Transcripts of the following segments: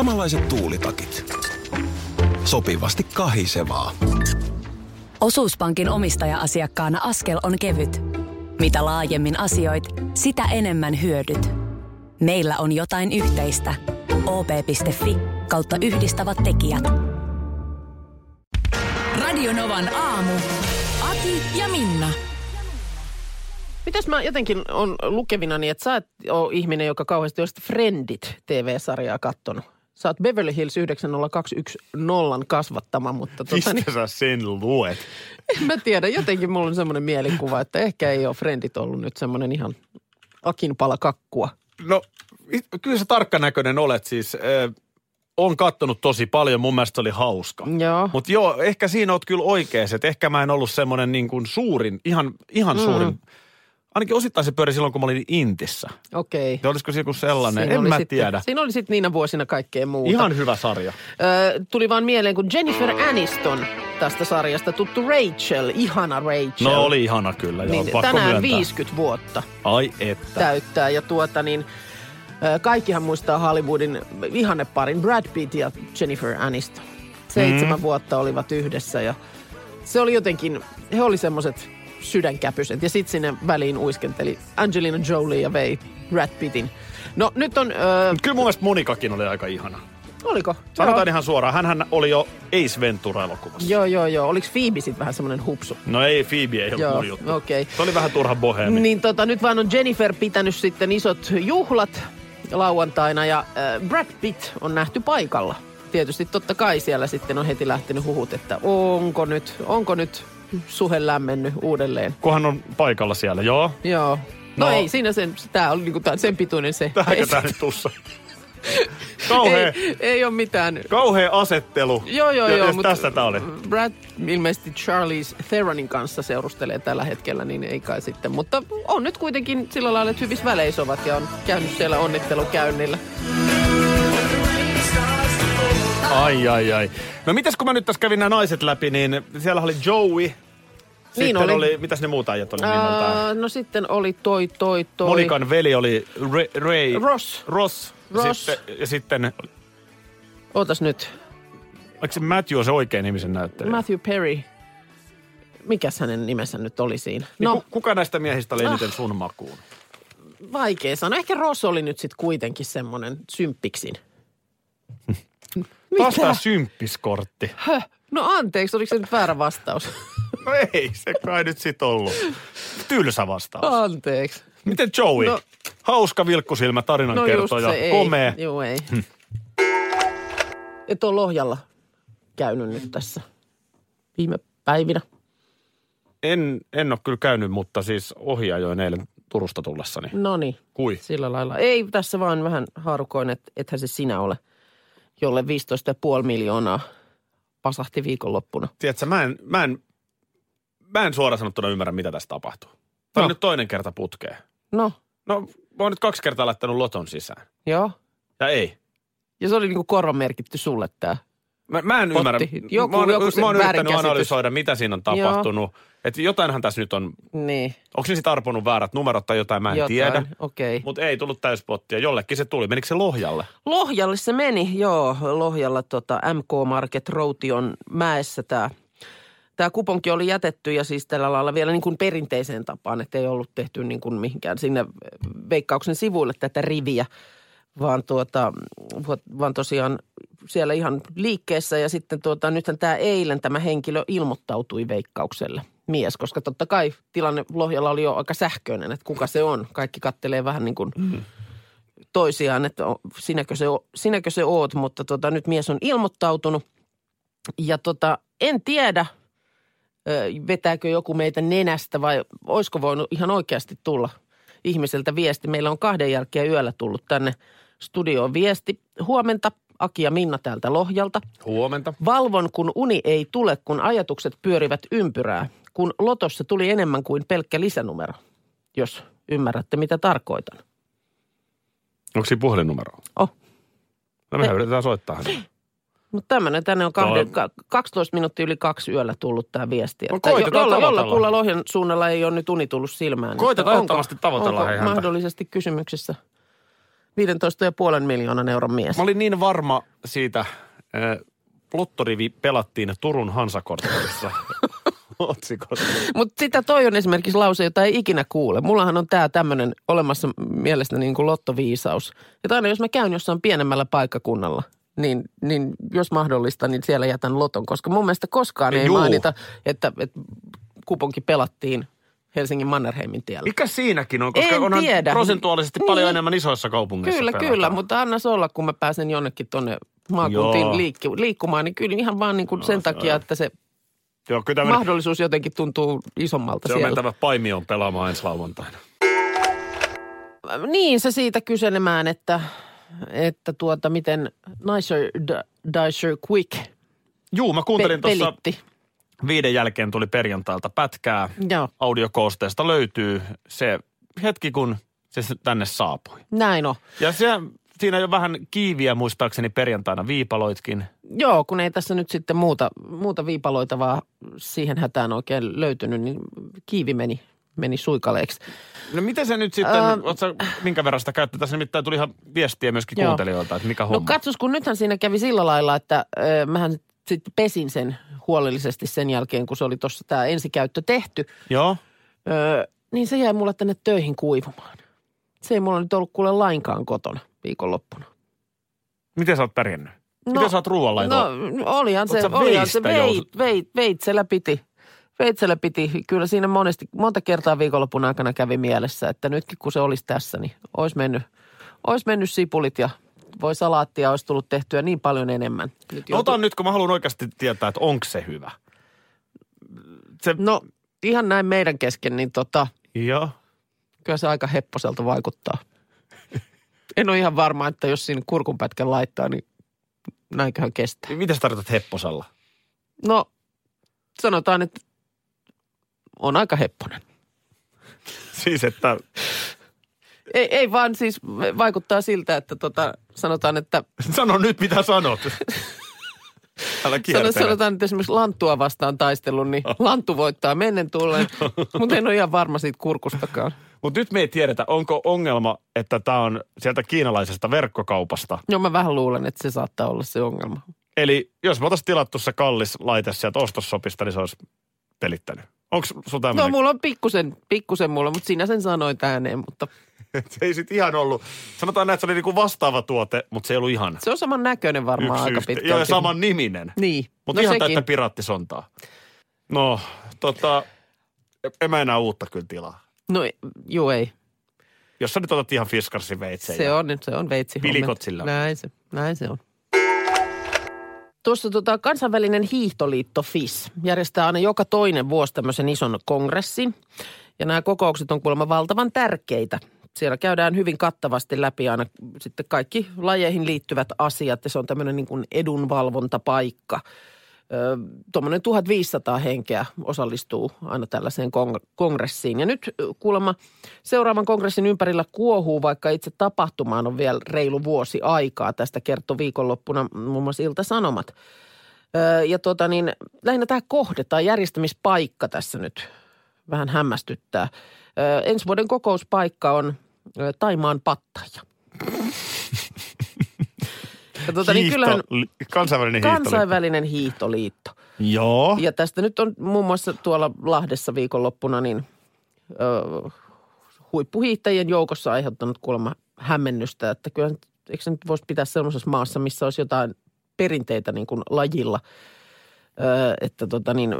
Samanlaiset tuulitakit. Sopivasti kahisevaa. Osuuspankin omistaja-asiakkaana askel on kevyt. Mitä laajemmin asioit, sitä enemmän hyödyt. Meillä on jotain yhteistä. op.fi kautta yhdistävät tekijät. Radionovan aamu. Ati ja Minna. Mitäs mä jotenkin on lukevinani, että sä et ole ihminen, joka kauheasti olisi Friendit TV-sarjaa kattonut. Sä oot Beverly Hills 90210 kasvattama, mutta tota, niin, Mistä sä sen luet? en mä tiedä. Jotenkin mulla on semmoinen mielikuva, että ehkä ei ole Friendit ollut nyt semmoinen ihan akinpala kakkua. No, kyllä sä tarkkanäköinen olet siis. Äh, on kattonut tosi paljon, mun mielestä oli hauska. Joo. Mutta joo, ehkä siinä oot kyllä oikeassa, että ehkä mä en ollut semmoinen niin kuin suurin, ihan, ihan mm. suurin. Ainakin osittain se pyöri silloin, kun mä olin Intissä. Okei. Ja olisiko se joku sellainen, Siinä en mä sitten, tiedä. Siinä oli sitten niinä vuosina kaikkea muuta. Ihan hyvä sarja. Ö, tuli vaan mieleen, kun Jennifer Aniston tästä sarjasta, tuttu Rachel, ihana Rachel. No oli ihana kyllä, joo, niin pakko tänään myöntää. 50 vuotta Ai että. täyttää. Ja tuota niin, kaikkihan muistaa Hollywoodin ihanneparin Brad Pitt ja Jennifer Aniston. Seitsemän Mm. vuotta olivat yhdessä ja se oli jotenkin, he oli semmoiset sydänkäpyset. Ja sitten sinne väliin uiskenteli Angelina Jolie ja vei Brad Pittin. No nyt on, ö, Kyllä mun mielestä Monikakin oli aika ihana. oliko? Sanotaan Joo. ihan suoraan, hän oli jo Ace Ventura-elokuvassa. Joo, joo, joo. Oliko Phoebe sitten vähän semmoinen hupsu? No ei, Phoebe ei ollut Joo, juttu. okei. Se oli vähän turha bohemi. Niin tota, nyt vaan on Jennifer pitänyt sitten isot juhlat lauantaina ja äh, Brad Pitt on nähty paikalla. Tietysti totta kai siellä sitten on heti lähtenyt huhut, että onko nyt, onko nyt suhe lämmennyt uudelleen. Kunhan on paikalla siellä, joo. Joo. No, No. ei siinä sen, tämä oli niinku tää, sen pituinen se. Tähänkö tää nyt tussa? Kauhea, ei, ei ole mitään. kauhea asettelu. Joo, joo, ja, joo. Ja mut tässä tää oli. Brad ilmeisesti Charlize Theronin kanssa seurustelee tällä hetkellä, niin ei kai sitten. Mutta on nyt kuitenkin sillä lailla, että hyvissä väleissä ovat ja on käynyt siellä onnittelukäynnillä. Ai, ai, ai. No mitäs kun mä nyt tässä kävin nämä naiset läpi, niin siellä oli Joey. Sitten Niin oli. oli. mitäs ne muut äijät oli nimeltään? Ää, no sitten oli toi, toi, toi. Monikan veli oli Ray. Ray Ross. Ross. Ross. Sitten, ja sitten, Ootas nyt. oliko se Matthew on se oikein nimisen näyttelijä? Matthew Perry. Mikäs hänen nimensä nyt oli siinä? Niin No, ku, kuka näistä miehistä oli Ah. eniten sun makuun? vaikea sanoa. Ehkä Ross oli nyt sitten kuitenkin semmoinen symppiksin. Taas tää symppiskortti. Höh? No anteeksi, oliko se nyt väärä vastaus? No ei, se kai nyt sit ollut. Tylsä vastaus. anteeksi. Miten Joey? No- Hauska vilkkusilmä, No tarinankertoja, just se, ei. komea. Joo, ei. Et ole Lohjalla käynyt nyt tässä viime päivinä. En, en ole kyllä käynyt, mutta siis ohi ajoin eilen Turusta tullessani. No niin, Kui? sillä lailla. Ei tässä vaan vähän haarukoin, että ethän se sinä ole, jolle 15,5 miljoonaa pasahti viikonloppuna. Tiedätkö, mä en, mä en, mä en suoraan sanottuna ymmärrä, mitä tässä tapahtuu. Tämä No. on nyt toinen kerta putkeen. No, No, mä oon nyt kaksi kertaa laittanut loton sisään. joo. Ja ei. Ja se oli niinku korvamerkitty sulle tämä. Mä, mä en Potti. ymmärrä. Joku- mä oon, joku mä oon yrittänyt analysoida, mitä siinä on tapahtunut. Että jotainhan tässä nyt on, Niin, onko ne sitten arponut väärät numerot tai jotain, mä en jotain. tiedä. Okay. Mutta ei tullut täyspottia. Jollekin se tuli. Menikö se Lohjalle? Lohjalle se meni, joo. Lohjalla tota MK Market Roution mäessä tämä Tämä kuponki oli jätetty ja siis tällä lailla vielä niin kuin perinteiseen tapaan, että ei ollut tehty niin kuin mihinkään sinne veikkauksen sivuille tätä riviä, vaan, tuota, vaan tosiaan siellä ihan liikkeessä ja sitten tuota, nythän tämä eilen tämä henkilö ilmoittautui veikkaukselle mies, koska totta kai tilanne Lohjalla oli jo aika sähköinen, että kuka se on. Kaikki kattelee vähän niin kuin toisiaan, että sinäkö se, sinäkö se oot, mutta tota, nyt mies on ilmoittautunut. Ja tota, en tiedä, vetääkö joku meitä nenästä vai olisiko voinut ihan oikeasti tulla ihmiseltä viesti. Meillä on kahden jälkeen yöllä tullut tänne studioon viesti. Huomenta, Aki ja Minna täältä Lohjalta. Huomenta. Valvon, kun uni ei tule, kun ajatukset pyörivät ympyrää. Kun lotossa tuli enemmän kuin pelkkä lisänumero, jos ymmärrätte mitä tarkoitan. Onko siinä puhelinnumero? Oh, No mehän yritetään soittaa hänelle. mutta tämmöinen, tänne on kahden, Tuo- ka, 12 minuuttia yli kaksi yöllä tullut tämä viesti. No Että koitetaan jolla, jolla kuulla Lohjan suunnalla ei ole nyt uni tullut silmään. Koitetaan Että onko- ehdottomasti tavoitella onko mahdollisesti kysymyksessä 15,5 miljoonan euron mies. Mä olin niin varma siitä, äh, lottorivi pelattiin Turun Hansakorttelissa otsikossa. Mutta sitä toi on esimerkiksi lause, jota ei ikinä kuule. Mullahan on tämä tämmöinen olemassa mielestä niin kuin lottoviisaus. Että aina jos mä käyn jossain pienemmällä paikkakunnalla, niin, niin jos mahdollista, niin siellä jätän loton. Koska mun mielestä koskaan ei Juu. mainita, että, että kuponki pelattiin Helsingin Mannerheimin tiellä. Mikä siinäkin on? Koska En onhan tiedä. prosentuaalisesti paljon Niin. enemmän isoissa kaupungeissa Kyllä, pelataan. kyllä, mutta anna se olla, kun mä pääsen jonnekin tonne maakuntiin Joo. liikki, liikkumaan, niin kyllä ihan vaan niin kuin sen takia, että se Joo, kyllä tämmönen, mahdollisuus jotenkin tuntuu isommalta se on siellä. mentävä Paimioon pelaamaan ensi lauantaina. Niin, se siitä kyselemään, että, että tuota, miten Nicer Dicer Quick Juu, mä pe- kuuntelin tuossa pelitti. viiden jälkeen tuli perjantailta pätkää. Joo, Audiokoosteesta löytyy se hetki, kun se tänne saapui. näin on. Ja se, siinä jo vähän kiiviä muistaakseni perjantaina viipaloitkin. Joo, kun ei tässä nyt sitten muuta, muuta viipaloitavaa siihen hätään oikein löytynyt, niin kiivi meni, meni suikaleeksi. No miten se nyt sitten, äh, sä, minkä verran sitä käyttää? Tässä nimittäin tuli ihan viestiä myöskin Joo. kuuntelijoilta, että mikä homma. No katsos, kun nythän siinä kävi sillä lailla, että ö, mähän sitten pesin sen huolellisesti sen jälkeen, kun se oli tuossa tämä ensikäyttö tehty. Joo. Öö, niin se jäi mulle tänne töihin kuivumaan. Se ei mulla nyt ollut kuule lainkaan kotona viikonloppuna. Miten sä oot pärjännyt? Miten sä oot ruoanlaitoa? No olihan se, olihan se veit, veit, veitsellä piti. Veitsellä piti. Kyllä siinä monesti, monta kertaa viikonlopun aikana kävi mielessä, että nytkin kun se olisi tässä, niin olisi mennyt, olisi mennyt sipulit ja voi salaattia olisi tullut tehtyä niin paljon enemmän. Nyt No, Otan nyt, kun mä haluan oikeasti tietää, että onko se hyvä. Se, No ihan näin meidän kesken, niin tota, Joo. kyllä se aika hepposelta vaikuttaa. En ole ihan varma, että jos siinä kurkunpätkän laittaa, niin näinköhän kestää. Mitä sä tarkoitat hepposalla? No, sanotaan, että on aika hepponen. Siis, että Ei, ei vaan siis vaikuttaa siltä, että tota, sanotaan, että sano nyt mitä sanot. Älä kiertele. sanotaan, että esimerkiksi Lanttua vastaan taistelun, niin Lanttu voittaa mennen tullen, mutta en ole ihan varma siitä kurkustakaan. Mutta nyt me ei tiedetä, onko ongelma, että tämä on sieltä kiinalaisesta verkkokaupasta. Joo, mä vähän luulen, että se saattaa olla se ongelma. Eli jos me oltaisiin tilattu se kallis laite sieltä ostossopista, niin se olisi pelittänyt. Onko No tämmöinen? mulla on pikkusen, pikkusen mulla, mutta sinä sen sanoit ääneen, mutta se ei sit ihan ollut. Sanotaan näin, että se oli niinku vastaava tuote, mutta se ei ollut ihan se on saman näköinen varmaan yksi aika yhteen. pitkälti. Joo, ja saman niminen. Niin, Mutta no ihan sekin. täyttä piraattisontaa. No, tota, en mä enää uutta kyllä tilaa. No joo ei. Jos sä nyt otat ihan fiskarsin veitsen. Se on, se on veitsi. Pilikot sillä. Näin se, näin se on. Tuossa tota, kansainvälinen hiihtoliitto FIS järjestää aina joka toinen vuosi tämmöisen ison kongressin. Ja nämä kokoukset on kuulemma valtavan tärkeitä. Siellä käydään hyvin kattavasti läpi aina sitten kaikki lajeihin liittyvät asiat ja se on tämmöinen niin kuin edunvalvontapaikka. Tuommoinen 1500 henkeä osallistuu aina tällaiseen kong- kongressiin. Ja nyt kuulemma seuraavan kongressin ympärillä kuohuu, vaikka itse tapahtumaan on vielä reilu vuosi aikaa. Tästä kertoi viikonloppuna muun muassa Ilta-Sanomat. Ja tota niin, lähinnä tämä kohde tai järjestämispaikka tässä nyt vähän hämmästyttää. Ensi vuoden kokouspaikka on Taimaan pattaja. Ja tota, niin kyllähän li- kansainvälinen hiihtoliitto. kansainvälinen hiihtoliitto. Joo. Ja tästä nyt on muun muassa tuolla Lahdessa viikonloppuna niin ö, huippuhiihtäjien joukossa aiheuttanut kuulemma hämmennystä, että kyllä eikö se nyt voisi pitää sellaisessa maassa, missä olisi jotain perinteitä niin kuin lajilla. Ö, että tota niin,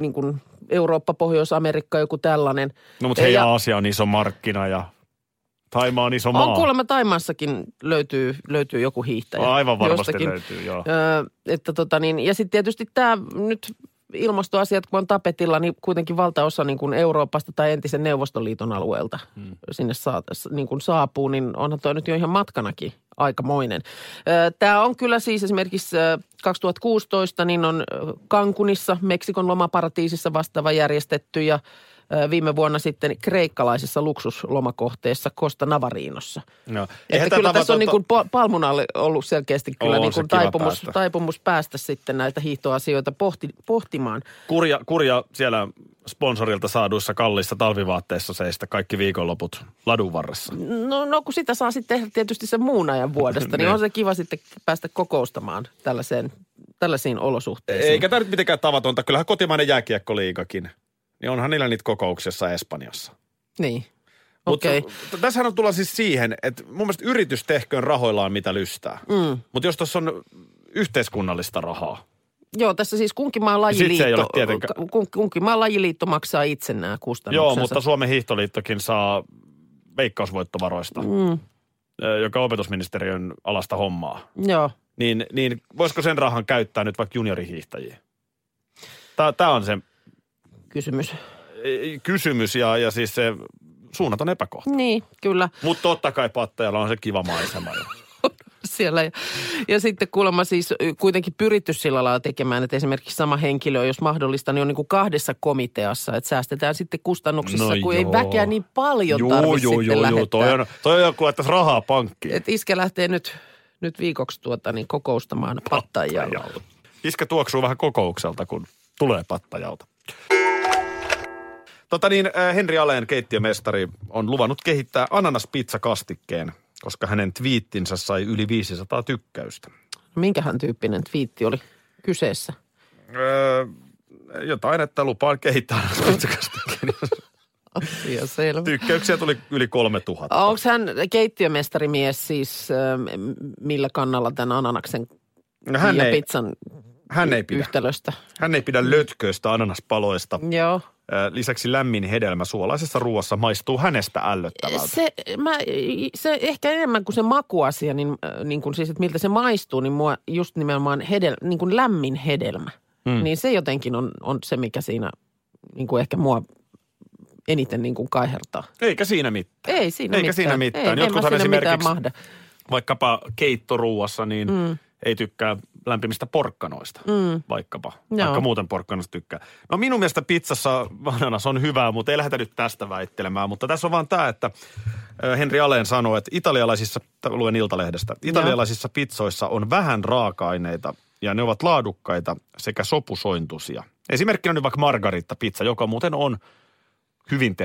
niin kuin Eurooppa, Pohjois-Amerikka, joku tällainen. No mutta hei, Ja- Aasia on iso markkina ja Taima on iso maa. On kuulemma Taimaassakin löytyy, löytyy joku hiihtäjä. Aivan varmasti jostakin. löytyy, joo. Öö, että tota niin, ja sitten tietysti tämä nyt ilmastoasiat, kun on tapetilla, niin kuitenkin valtaosa niin kuin Euroopasta tai entisen Neuvostoliiton alueelta hmm. sinne saa, niin kuin saapuu, niin onhan toi nyt jo ihan matkanakin aikamoinen. Tämä on kyllä siis esimerkiksi ö, 2016, niin on ö, Cancunissa, Meksikon lomaparatiisissa vastaava järjestetty ja viime vuonna sitten kreikkalaisessa luksuslomakohteessa Costa Navarinossa. No. Että kyllä tässä on niin kuin Palmunalle ollut selkeästi kyllä On niin kuin taipumus, päästä. taipumus päästä sitten näitä hiihtoasioita pohti, pohtimaan. Kurja, kurja siellä sponsorilta saaduissa kalliissa talvivaatteissa seistä kaikki viikonloput ladun varressa. No, no kun sitä saa sitten tehdä tietysti sen muun ajan vuodesta, niin Niin. on se kiva sitten päästä kokoustamaan tällaiseen, tällaisiin olosuhteisiin. Eikä tämä nyt mitenkään tavatonta. Kyllähän kotimainen jääkiekkoliigakin, niin onhan niillä niitä kokouksessa Espanjassa. Niin. Mutta Okei. okay. tässähän on tulla siis siihen, että mun mielestä yritys tehköön rahoillaan mitä lystää. Mm. Mutta jos tuossa on yhteiskunnallista rahaa, Joo, tässä siis kunkin maan lajiliitto, kun, kunkin maan lajiliitto maksaa itse nämä kustannuksensa. Joo, mutta Suomen hiihtoliittokin saa veikkausvoittovaroista, mm. joka on opetusministeriön alasta hommaa. Joo. Niin, niin voisiko sen rahan käyttää nyt vaikka juniorihiihtäjiä? Tämä on se Kysymys. kysymys ja, ja siis se suunnaton epäkohta. Niin, kyllä. Mutta totta kai Pattajalla on se kiva maisema. siellä. Ja, ja sitten kuulemma siis kuitenkin pyritty sillä lailla tekemään, että esimerkiksi sama henkilö, jos mahdollista, niin on niin kuin kahdessa komiteassa, että säästetään sitten kustannuksissa, No kun ei joo. väkeä niin paljon Juu, tarvitse juu, sitten juu, lähettää. juu, toi on, toi on joku, että rahaa pankkiin. Et Iske lähtee nyt, nyt viikoksi tuota, niin kokoustamaan Pattajalla. Iskä tuoksuu vähän kokoukselta, kun tulee Pattajalta. Tota niin, äh, Henri Aleen keittiömestari on luvannut kehittää ananaspizza-kastikkeen, koska hänen twiittinsä sai yli 500 tykkäystä. Minkähän tyyppinen twiitti oli kyseessä? Öö, jotain, että lupaan kehittää ananaspizza-kastikkeen. Asia selvä. Tykkäyksiä tuli yli 3000. Onko hän keittiömestarimies siis, ähm, millä kannalla tämän ananaksen No, hän, ja ei, pizzan hän, ei pidä, yhtälöstä? hän ei pidä lötköistä ananaspaloista. Joo. Lisäksi lämmin hedelmä suolaisessa ruoassa maistuu hänestä ällöttävältä. Se, mä, se ehkä enemmän kuin se makuasia, niin, niin kuin siis, että miltä se maistuu, niin mua just nimenomaan hedel, niin kuin lämmin hedelmä. Mm. Niin se jotenkin on, on se, mikä siinä niin kuin ehkä mua eniten niin kuin kaihertaa. Eikä siinä mitään. Ei siinä Eikä mitään. siinä mitään. Ei, Jotkuthan esimerkiksi- mahda. Vaikkapa keittoruuassa, niin mm. ei tykkää lämpimistä porkkanoista, mm. vaikkapa. Joo. Vaikka muuten porkkanoista tykkää. No minun mielestä pizzassa ananas on hyvää, mutta ei lähdetä nyt tästä väittelemään. Mutta tässä on vaan tämä, että Henri Aleen sanoi, että italialaisissa, luen Iltalehdestä, italialaisissa pizzoissa on vähän raaka-aineita ja ne ovat laadukkaita sekä sopusointuisia. Esimerkkinä nyt vaikka margaritta-pizza, joka muuten on hyvin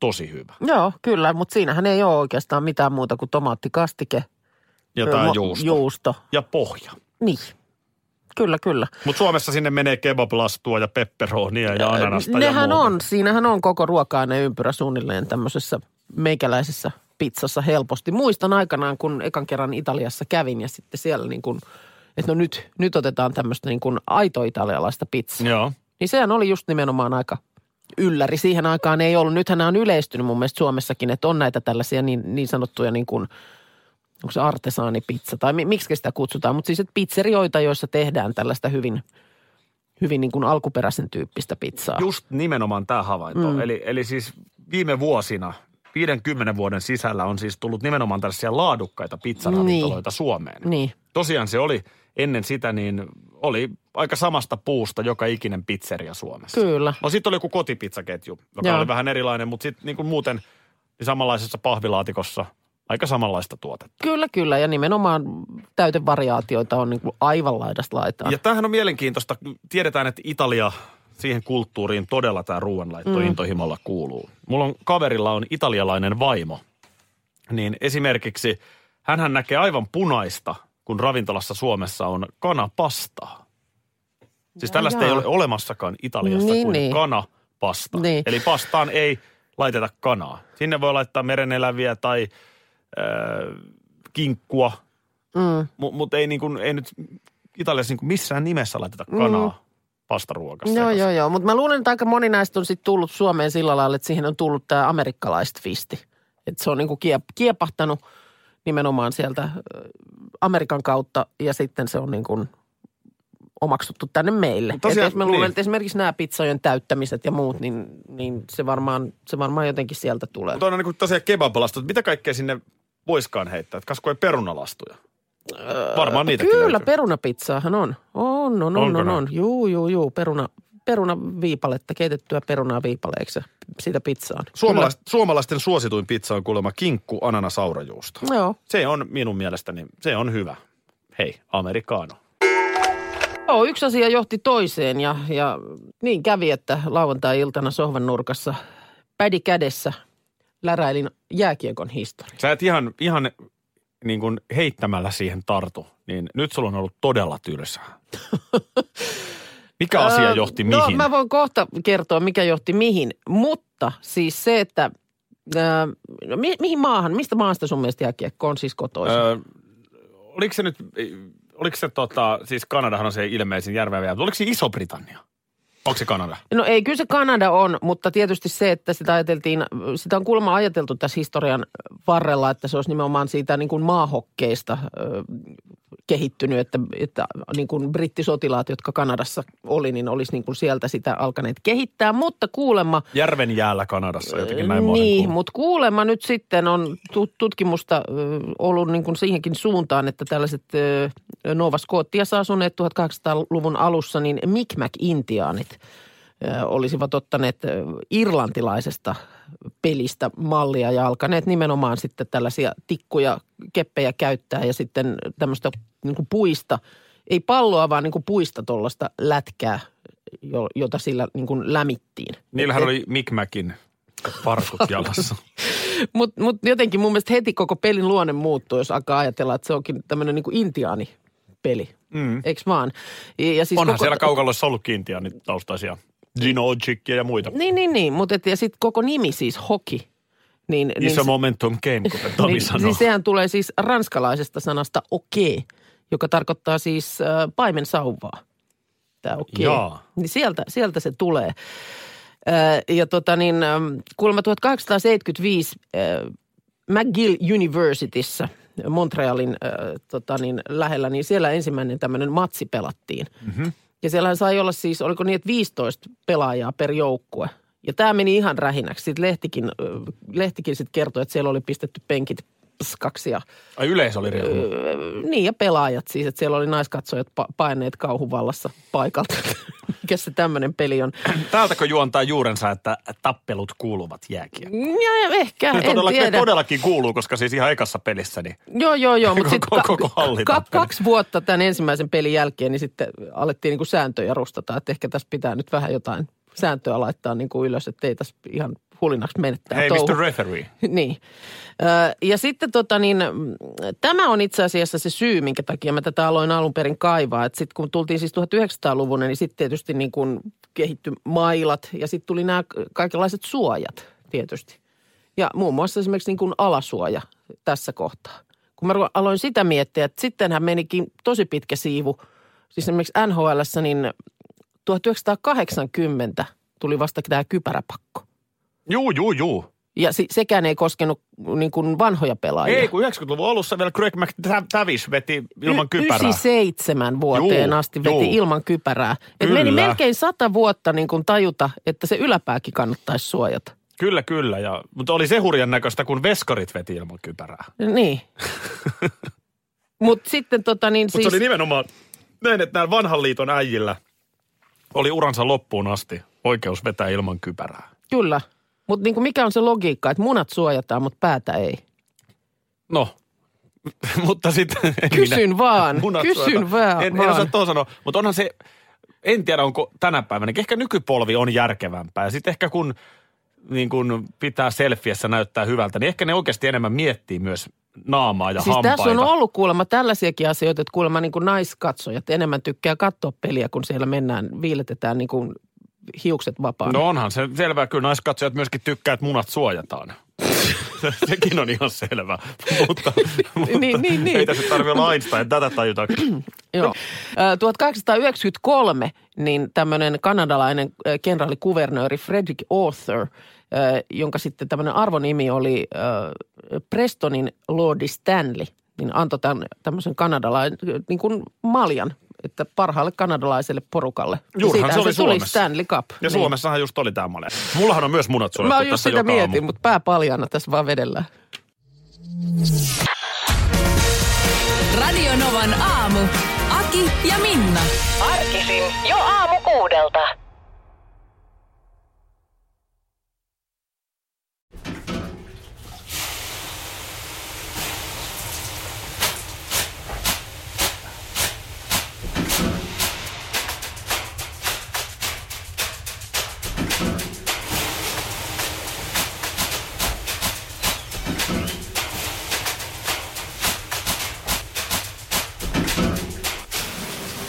tosi hyvä. Joo, kyllä, mutta siinähän ei ole oikeastaan mitään muuta kuin tomaattikastike. Ja tämä juusto. Juusto, Ja pohja. Niin. Kyllä, kyllä. Mutta Suomessa sinne menee kebablastua ja pepperonia ja ananasta Nehän ja muuta. on, siinähän on koko ruoka ympyrä suunnilleen tämmöisessä meikäläisessä pizzassa helposti. Muistan aikanaan, kun ekan kerran Italiassa kävin ja sitten siellä niin kuin, että no nyt, nyt otetaan tämmöistä niin kuin aito italialaista pizzaa. Joo. Niin sehän oli just nimenomaan aika ylläri. Siihen aikaan ei ollut. Nythän nämä on yleistynyt mun mielestä Suomessakin, että on näitä tällaisia niin, niin sanottuja niin kuin, onko se artesaanipizza tai mi- miksi sitä kutsutaan. Mutta siis että pizzerioita, joissa tehdään tällaista hyvin, hyvin niin kuin alkuperäisen tyyppistä pizzaa. Just nimenomaan tämä havainto. Mm. Eli, eli siis viime vuosina, 50 vuoden sisällä on siis tullut nimenomaan tällaisia laadukkaita pizzaravintoloita niin. Suomeen. Niin. Tosiaan se oli ennen sitä, niin oli aika samasta puusta joka ikinen pizzeria Suomessa. Kyllä. No sitten oli joku kotipizzaketju, joka Joo. oli vähän erilainen, mutta sitten niin kuin muuten niin samanlaisessa pahvilaatikossa aika samanlaista tuotetta. Kyllä, kyllä. Ja nimenomaan täytevariaatioita on niin kuin aivan laidasta laitaan. Ja tämähän on mielenkiintoista. Tiedetään, että Italia, siihen kulttuuriin todella tämä ruoanlaitto mm. intohimolla kuuluu. Mulla on kaverilla on italialainen vaimo. Niin esimerkiksi hän näkee aivan punaista, kun ravintolassa Suomessa on kanapastaa. Siis tällaista jaa. ei ole olemassakaan Italiassa Niin, kuin niin. kanapasta. Niin. Eli pastaan ei laiteta kanaa. Sinne voi laittaa mereneläviä tai äh, kinkkua, Mm. mutta mut ei, niin kuin, ei nyt Italiassa niin kuin missään nimessä laiteta kanaa mm. pastaruokassa. Joo, joo, joo. Mutta mä luulen, että aika moni näistä on sitten tullut Suomeen sillä lailla, että siihen on tullut tämä amerikkalaistvisti. Että se on niinku kiep- kiepahtanut nimenomaan sieltä Amerikan kautta ja sitten se on niin kuin omaksuttu tänne meille. Tosiaan, jos mä luulen, niin. että esimerkiksi nämä pizzojen täyttämiset ja muut, niin, niin se, varmaan, se varmaan jotenkin sieltä tulee. Mutta on niin kuin tosiaan kebabalastu, että mitä kaikkea sinne voiskaan heittää? Että kasku ei perunalastuja. Varmaan niitäkin Kyllä, löytyy. perunapizzaahan on. On, on, on, Onko on, näin? on. Juu, juu, juu, peruna, perunaviipaletta, keitettyä perunaa viipaleeksi ja sitä pizzaan. Suomalais, suomalaisten suosituin pizza on kuulemma kinkku ananasaurajuusto. Kyllä. Joo. Se on minun mielestäni, se on hyvä. Hei, americano. Joo, yksi asia johti toiseen ja, ja niin kävi, että lauantai-iltana sohvan nurkassa pädi kädessä läräilin jääkiekon historia. Sä et ihan, ihan niin kuin heittämällä siihen tartu, niin nyt sulla on ollut todella tylsää. Mikä asia Öö, johti No mihin? mä voin kohta kertoa, mikä johti mihin, mutta siis se, että öö, no, mi, mihin maahan, mistä maasta sun mielestä jääkiekko on siis kotoisin? Öö, oliko se nyt, oliko se tota, siis Kanadahan on se ilmeisin järveä, mutta oliko se Iso-Britannia? Onko se Kanada? No ei, kyllä se Kanada on, mutta tietysti se, että sitä ajateltiin, sitä on kuulemma ajateltu tässä historian varrella, että se olisi nimenomaan siitä niin kuin maahokkeista ö, kehittynyt, että, että niin kuin brittisotilaat, jotka Kanadassa oli, niin olisi niin kuin sieltä sitä alkaneet kehittää, mutta kuulemma Järven jäällä Kanadassa, jotenkin näin niin, mutta kuulemma nyt sitten on tu- tutkimusta ollut niin kuin siihenkin suuntaan, että tällaiset ö, Nova Scotiassa asuneet 1800-luvun alussa, niin Mi'kmaq-intiaanit ö, olisivat ottaneet irlantilaisesta pelistä mallia ja alkaneet nimenomaan sitten tällaisia tikkuja, keppejä käyttää ja sitten tämmöistä niin kuin puista, ei palloa, vaan niin kuin puista tuollaista lätkää, jo- jota sillä niin kuin lämittiin. Niillähän Et- oli Mikmäkin parkut jalassa. Mutta mut jotenkin mun mielestä heti koko pelin luonne muuttuu, jos alkaa ajatella, että se onkin tämmöinen niin intiaanipeli. Mm. Eiks vaan? Ja, ja siis Onhan koko, siellä kaukaloissa ollut kiintiöön taustaisia. Ginojikkia ja muita. Niin, niin, niin. Mutta ja sitten koko nimi siis hoki. Niin, Iso niin, momentum game, kuten Tomi niin, sanoo. niin sehän tulee siis ranskalaisesta sanasta okei, joka tarkoittaa siis äh, paimen sauvaa. Tämä okei. Jaa. Niin sieltä, sieltä se tulee. Äh, ja tota niin, ähm, kuulemma 1875 äh, McGill Universityssä Montrealin äh, tota niin, lähellä, niin siellä ensimmäinen tämmöinen matsi pelattiin. Mm-hmm. Ja siellähän sai olla siis, oliko niin, että 15 pelaajaa per joukkue. Ja tämä meni ihan rähinäksi. Sitten lehtikin, lehtikin sitten kertoi, että siellä oli pistetty penkit paskaksi ja Ai yleisö oli riehunut. ö, niin ja pelaajat siis, että siellä oli naiskatsojat pa- paineet kauhuvallassa paikalta. Mikä se tämmöinen peli on? Täältäkö juontaa juurensa, että tappelut kuuluvat jääkiekkoon? Ja, ja ehkä, Ne en todellakin, tiedä. todellakin kuuluu, koska siis ihan ekassa pelissä niin Joo, joo, joo, mutta sitten Koko- koko tappeli. kaksi vuotta tämän ensimmäisen pelin jälkeen, niin sitten alettiin niin kuin sääntöjä rustata, että ehkä tässä pitää nyt vähän jotain sääntöä laittaa niin kuin ylös, että ei tässä ihan hulinaksi menettää hei touhu. Mr. Referee. niin. Ja sitten tota niin, tämä on itse asiassa se syy, minkä takia mä tätä aloin alun perin kaivaa. Että sitten kun tultiin siis 1900-luvulle, niin sitten tietysti niin kuin kehittyi mailat ja sitten tuli nämä kaikenlaiset suojat tietysti. Ja muun muassa esimerkiksi niin kuin alasuoja tässä kohtaa. Kun mä aloin sitä miettiä, että sittenhän menikin tosi pitkä siivu. Siis esimerkiksi NHLssä niin 1980 tuli vasta tämä kypäräpakko. Juu, juu, juu. Ja si- sekään ei koskenut niin kuin vanhoja pelaajia. Ei, kun 90-luvun alussa vielä Greg McTavish veti ilman Y- kypärää. 97 vuoteen Juu, asti veti juu. ilman kypärää. Et Kyllä. meni melkein sata vuotta niin kuin tajuta, että se yläpääkin kannattaisi suojata. Kyllä, kyllä. Ja, mutta oli se hurjan näköistä, kun veskarit veti ilman kypärää. Niin. Mutta sitten tota niin Mutta siis... se oli nimenomaan näin, että näillä vanhan liiton äijillä oli uransa loppuun asti oikeus vetää ilman kypärää. Kyllä. Mutta niin mikä on se logiikka, että munat suojataan, mutta päätä ei? No, mutta sitten... en Kysyn minä- vaan, munat kysyn vaan. En, en osaa tuohon sanoa, mutta onhan se, en tiedä onko tänä päivänä, ehkä nykypolvi on järkevämpää. Sitten ehkä kun, niin kun pitää selfiessä näyttää hyvältä, niin ehkä ne oikeasti enemmän miettii myös naamaa ja Siis hampaita. tässä on ollut kuulemma tällaisiakin asioita, että kuulemma niin kuin naiskatsojat enemmän tykkää katsoa peliä, kun siellä mennään, viiletetään niin kuin hiukset vapaana. No onhan se selvää, kyllä naiskatsojat myöskin tykkää, että munat suojataan. Sekin on ihan selvä, mutta, mutta Niin, niin, niin. ei tässä tarvitse olla Einstein tätä tajuta. Joo. Ö, 1893 niin tämmöinen kanadalainen kenraalikuvernööri Frederick Arthur, jonka sitten tämmöinen arvonimi oli Prestonin Lordi Stanley, niin antoi tämän, tämmöisen kanadalaisen niin kuin maljan, että parhaalle kanadalaiselle porukalle. Juurihan se oli tuli Suomessa. Stanley Cup. Ja Suomessahan just oli tämä male. Mullahan on myös munat Niin. Mä suojattu just sitä mietin, aamu. mutta pää paljana tässä vaan vedellään. Radio Novan aamu. Aki ja Minna. Arkisin jo aamu kuudelta.